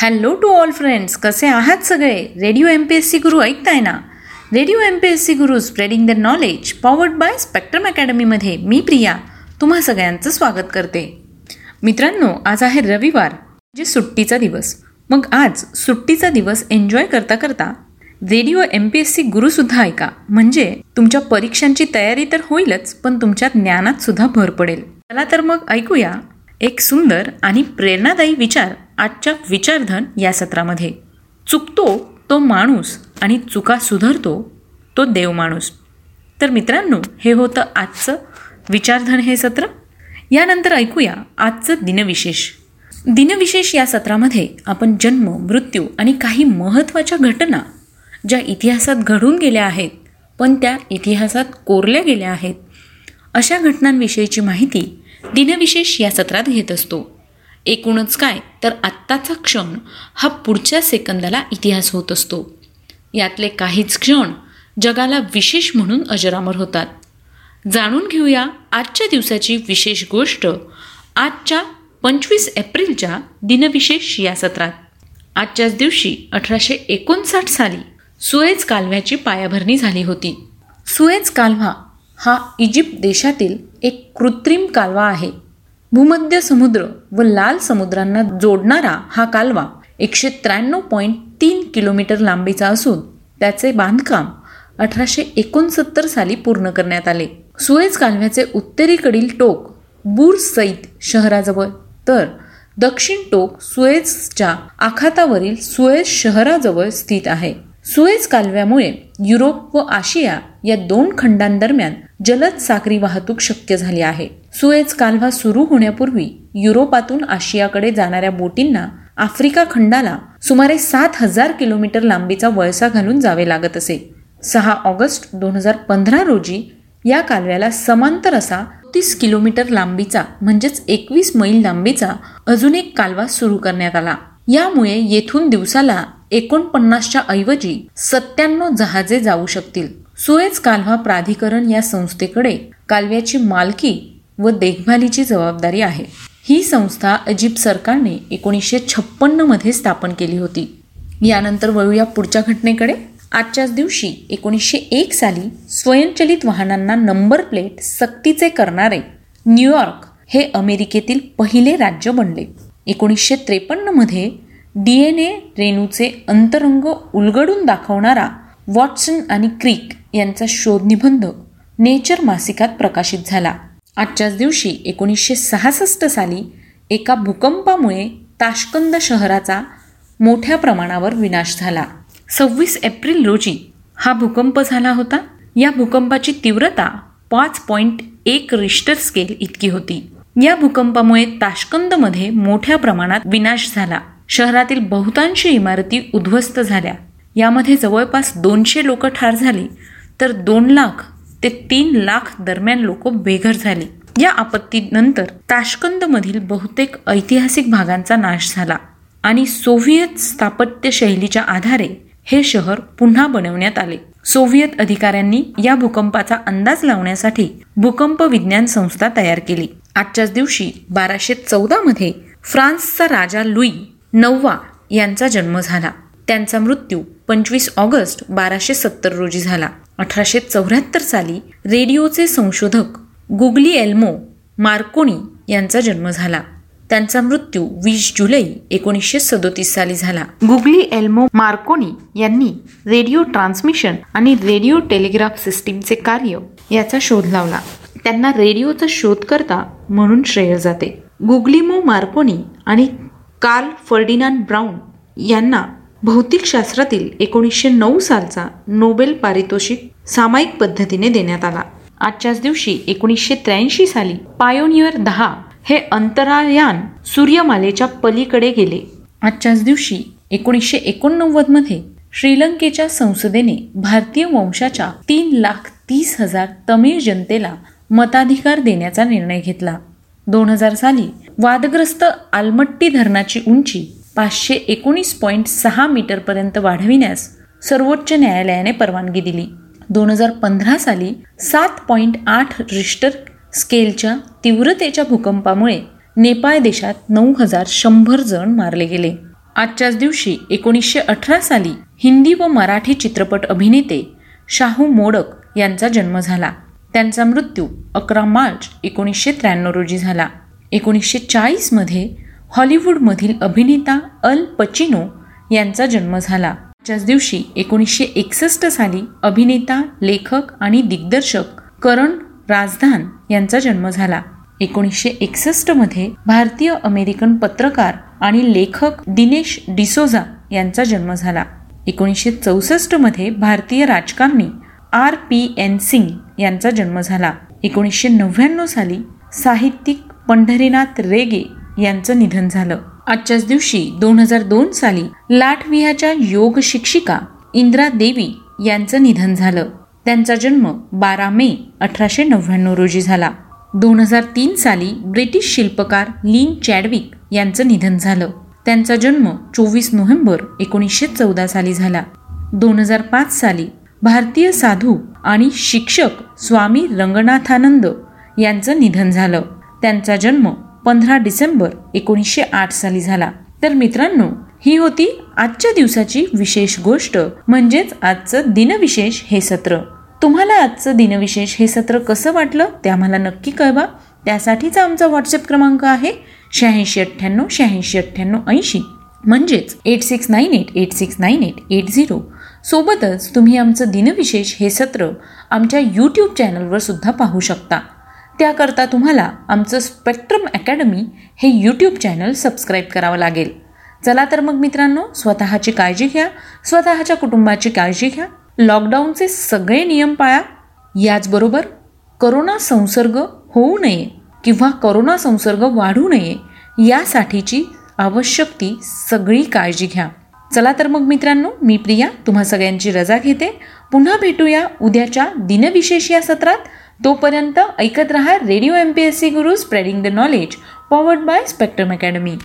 Hello to all friends कसे आहात सगळे? Radio M P S C Guru ऐकताय ना? Radio M P S C Guru spreading the knowledge powered by Spectrum अकॅडमीमध्ये मी प्रिया तुम्हा सगळ्यांचं स्वागत करते. मित्रांनो आज आहे रविवार म्हणजे सुट्टीचा दिवस. मग आज सुट्टीचा दिवस एन्जॉय करता करता radio M P S C गुरुसुद्धा ऐका. म्हणजे तुमच्या परीक्षांची तयारी तर होईलच पण तुमच्या ज्ञानात सुद्धा भर पडेल. चला तर मग ऐकूया. एक सुंदर आणि प्रेरणादायी विचार आजच्या विचारधन या सत्रामध्ये. चुकतो तो माणूस आणि चुका सुधरतो तो देव माणूस. तर मित्रांनो हे होतं आजचं विचारधन हे सत्र. यानंतर ऐकूया आजचं दिनविशेष. दिनविशेष या सत्रामध्ये आपण जन्म मृत्यू आणि काही महत्त्वाच्या घटना ज्या इतिहासात घडून गेल्या आहेत पण त्या इतिहासात कोरल्या गेल्या आहेत अशा घटनांविषयीची माहिती दिनविशेष या सत्रात घेत असतो. एकूणच काय तर आत्ताचा क्षण हा पुढच्या सेकंदाला इतिहास होत असतो. यातले काहीच क्षण जगाला विशेष म्हणून अजरामर होतात. जाणून घेऊया आजच्या दिवसाची विशेष गोष्ट आजच्या पंचवीस एप्रिलच्या दिनविशेष या सत्रात. आजच्याच दिवशी अठराशे एकोणसाठ साली सुएज कालव्याची पायाभरणी झाली होती. सुएज कालवा हा इजिप्त देशातील एक कृत्रिम कालवा आहे. भूमध्य समुद्र व लाल समुद्रांना जोडणारा हा कालवा एकशे त्र्याण्णव पॉईंट तीन किलोमीटर लांबीचा असून त्याचे बांधकाम अठराशे एकोणसत्तर साली पूर्ण करण्यात आले. सुएज कालव्याचे उत्तरेकडील टोक बूर सईद शहराजवळ तर दक्षिण टोक सुएजच्या आखातावरील सुएज शहराजवळ स्थित आहे. सुएज कालव्यामुळे युरोप व आशिया या दोन खंडांदरम्यान जलद सागरी वाहतूक शक्य झाली आहे. सुएज कालवा सुरू होण्यापूर्वी युरोपातून आशियाकडे जाणाऱ्या बोटींना आफ्रिका खंडाला सुमारे सात हजार किलोमीटर लांबीचा वळसा घालून जावे लागत असे. सहा ऑगस्ट दोन हजार पंधरा रोजी या कालव्याला समांतर असा तीस किलोमीटर लांबीचा म्हणजेच एकवीस मैल लांबीचा अजून एक कालवा सुरू करण्यात आला. यामुळे येथून दिवसाला एकोणपन्नासच्या ऐवजी सत्त्याण्णव जहाजे जाऊ शकतील. सुएज कालवा प्राधिकरण या संस्थेकडे कालव्याची मालकी व देखभालीची जबाबदारी आहे. ही संस्था इजिप्त सरकारने एकोणीसशे छप्पन्नमध्ये स्थापन केली होती. यानंतर वळूया पुढच्या घटनेकडे. आजच्याच दिवशी एकोणीसशे एक साली स्वयंचलित वाहनांना नंबर प्लेट सक्तीचे करणारे न्यूयॉर्क हे अमेरिकेतील पहिले राज्य बनले. एकोणीसशे त्रेपन्नमध्ये डी एन ए रेणूचे अंतरंग उलगडून दाखवणारा वॉटसन आणि क्रिक यांचा शोधनिबंध नेचर मासिकात प्रकाशित झाला. आजच्याच दिवशी एकोणीसशे सहासष्ट साली एका भूकंपामुळे ताशकंद शहराचा मोठ्या प्रमाणावर विनाश झाला. सव्वीस एप्रिल रोजी हा भूकंप झाला होता. या भूकंपाची तीव्रता पाच पॉईंट एक रिश्टर स्केल इतकी होती. या भूकंपामुळे ताशकंदमध्ये मोठ्या प्रमाणात विनाश झाला. शहरातील बहुतांश इमारती उद्ध्वस्त झाल्या. यामध्ये जवळपास दोनशे लोक ठार झाली तर दोन लाख ते तीन लाख दरम्यान लोक बेघर झाली. या आपत्तीनंतर ताशकंदमधील बहुतेक ऐतिहासिक भागांचा नाश झाला आणि सोव्हिएत स्थापत्य शैलीच्या आधारे हे शहर पुन्हा बनवण्यात आले. सोव्हिएत अधिकाऱ्यांनी या भूकंपाचा अंदाज लावण्यासाठी भूकंप विज्ञान संस्था तयार केली. आजच्याच दिवशी बाराशे चौदा मध्ये फ्रान्सचा राजा लुई नववा यांचा जन्म झाला. त्यांचा मृत्यू पंचवीस ऑगस्ट बाराशे सत्तर रोजी झाला. अठराशे चौऱ्याहत्तर साली रेडिओचे संशोधक गुगली एल्मो मार्कोनी यांचा जन्म झाला. त्यांचा मृत्यू वीस जुलै एकोणीसशे सदोतीस साली झाला. गुगली एल्मो मार्कोनी यांनी रेडिओ ट्रान्समिशन आणि रेडिओ टेलिग्राफ सिस्टीमचे कार्य याचा शोध लावला. त्यांना रेडिओचा शोधकर्ता म्हणून श्रेय जाते. गुगलीमो मार्कोनी आणि कार्ल फर्डिनांड ब्राऊन यांना भौतिकशास्त्रातील एकोणीसशे नऊ सालचा नोबेल पारितोषिक सामायिक पद्धतीने देण्यात आला. आजच्याच दिवशी एकोणीसशे त्र्याऐंशी साली पायोनियर दहा हे अंतराळयान सूर्यमालेच्या पलीकडे गेले. आजच्याच दिवशी एकोणीसशे एकोणनव्वदमध्ये श्रीलंकेच्या संसदेने भारतीय वंशाच्या तीन लाख तीस हजार तमिळ जनतेला मताधिकार देण्याचा निर्णय घेतला. दोन हजार साली वादग्रस्त आलमट्टी धरणाची उंची पाचशे एकोणीस पॉईंट सहा मीटरपर्यंत वाढविण्यास सर्वोच्च न्यायालयाने परवानगी दिली. दोन हजार पंधरा साली सात पॉईंट आठ रिश्टर स्केलच्या तीव्रतेच्या भूकंपामुळे नेपाळ देशात नऊ हजार शंभर जण मारले गेले. आजच्याच दिवशी एकोणीसशे अठरा साली हिंदी व मराठी चित्रपट अभिनेते शाहू मोडक यांचा जन्म झाला. त्यांचा मृत्यू अकरा मार्च एकोणीसशे त्र्याण्णव रोजी झाला. एकोणीसशे चाळीसमध्ये हॉलिवूडमधील अभिनेता अल पचिनो यांचा जन्म झाला. त्याच दिवशी एकोणीसशे एकसष्ट साली अभिनेता लेखक आणि दिग्दर्शक करण राजधान यांचा जन्म झाला. एकोणीसशे एकसष्टमध्ये भारतीय अमेरिकन पत्रकार आणि लेखक दिनेश डिसोझा यांचा जन्म झाला. एकोणीसशे चौसष्टमध्ये भारतीय राजकारणी आर पी एन सिंग यांचा जन्म झाला. एकोणीसशे नव्याण्णव साली साहित्यिक पंढरीनाथ रेगे यांचं निधन झालं. आजच्याच दिवशी दोन हजार दोन साली लाठविहाच्या योग शिक्षिका इंद्रा देवी यांचं निधन झालं. त्यांचा जन्म बारा मे अठराशे नव्याण्णव रोजी झाला. दोन हजार तीन साली ब्रिटिश शिल्पकार लीन चॅडविक यांचं निधन झालं. त्यांचा जन्म चोवीस नोव्हेंबर एकोणीसशे चौदा साली झाला. दोन हजार पाच साली भारतीय साधू आणि शिक्षक स्वामी रंगनाथानंद यांचं निधन झालं. त्यांचा जन्म पंधरा डिसेंबर एकोणीसशे आठ साली झाला. तर मित्रांनो ही होती आजच्या दिवसाची विशेष गोष्ट म्हणजेच आजचं दिनविशेष हे सत्र. तुम्हाला आजचं दिनविशेष हे सत्र कसं वाटलं ते आम्हाला नक्की कळवा. त्यासाठीचा आमचा व्हॉट्सअप क्रमांक आहे शहाऐंशी अठ्ठ्याण्णव शहाऐंशी अठ्ठ्याण्णव ऐंशी. म्हणजेच eight six nine eight eight six nine eight eight zero सोबतच तुम्ही आमचं दिनविशेष हे सत्र आमच्या यूट्यूब चॅनलवर सुद्धा पाहू शकता. त्याकरता तुम्हाला आमचं स्पेक्ट्रम अकॅडमी हे यूट्यूब चॅनल सबस्क्राईब करावं लागेल. चला तर मग मित्रांनो स्वतःची काळजी घ्या स्वतःच्या कुटुंबाची काळजी घ्या लॉकडाऊनचे सगळे नियम पाळा. याचबरोबर करोना संसर्ग होऊ नये किंवा करोना संसर्ग वाढू नये यासाठीची आवश्यक ती सगळी काळजी घ्या. चला तर मग मित्रांनो मी प्रिया तुम्हा सगळ्यांची रजा घेते. पुन्हा भेटूया उद्याच्या दिनविशेष या सत्रात. तोपर्यंत ऐकत रहा Radio M P S C Guru spreading the knowledge powered by Spectrum Academy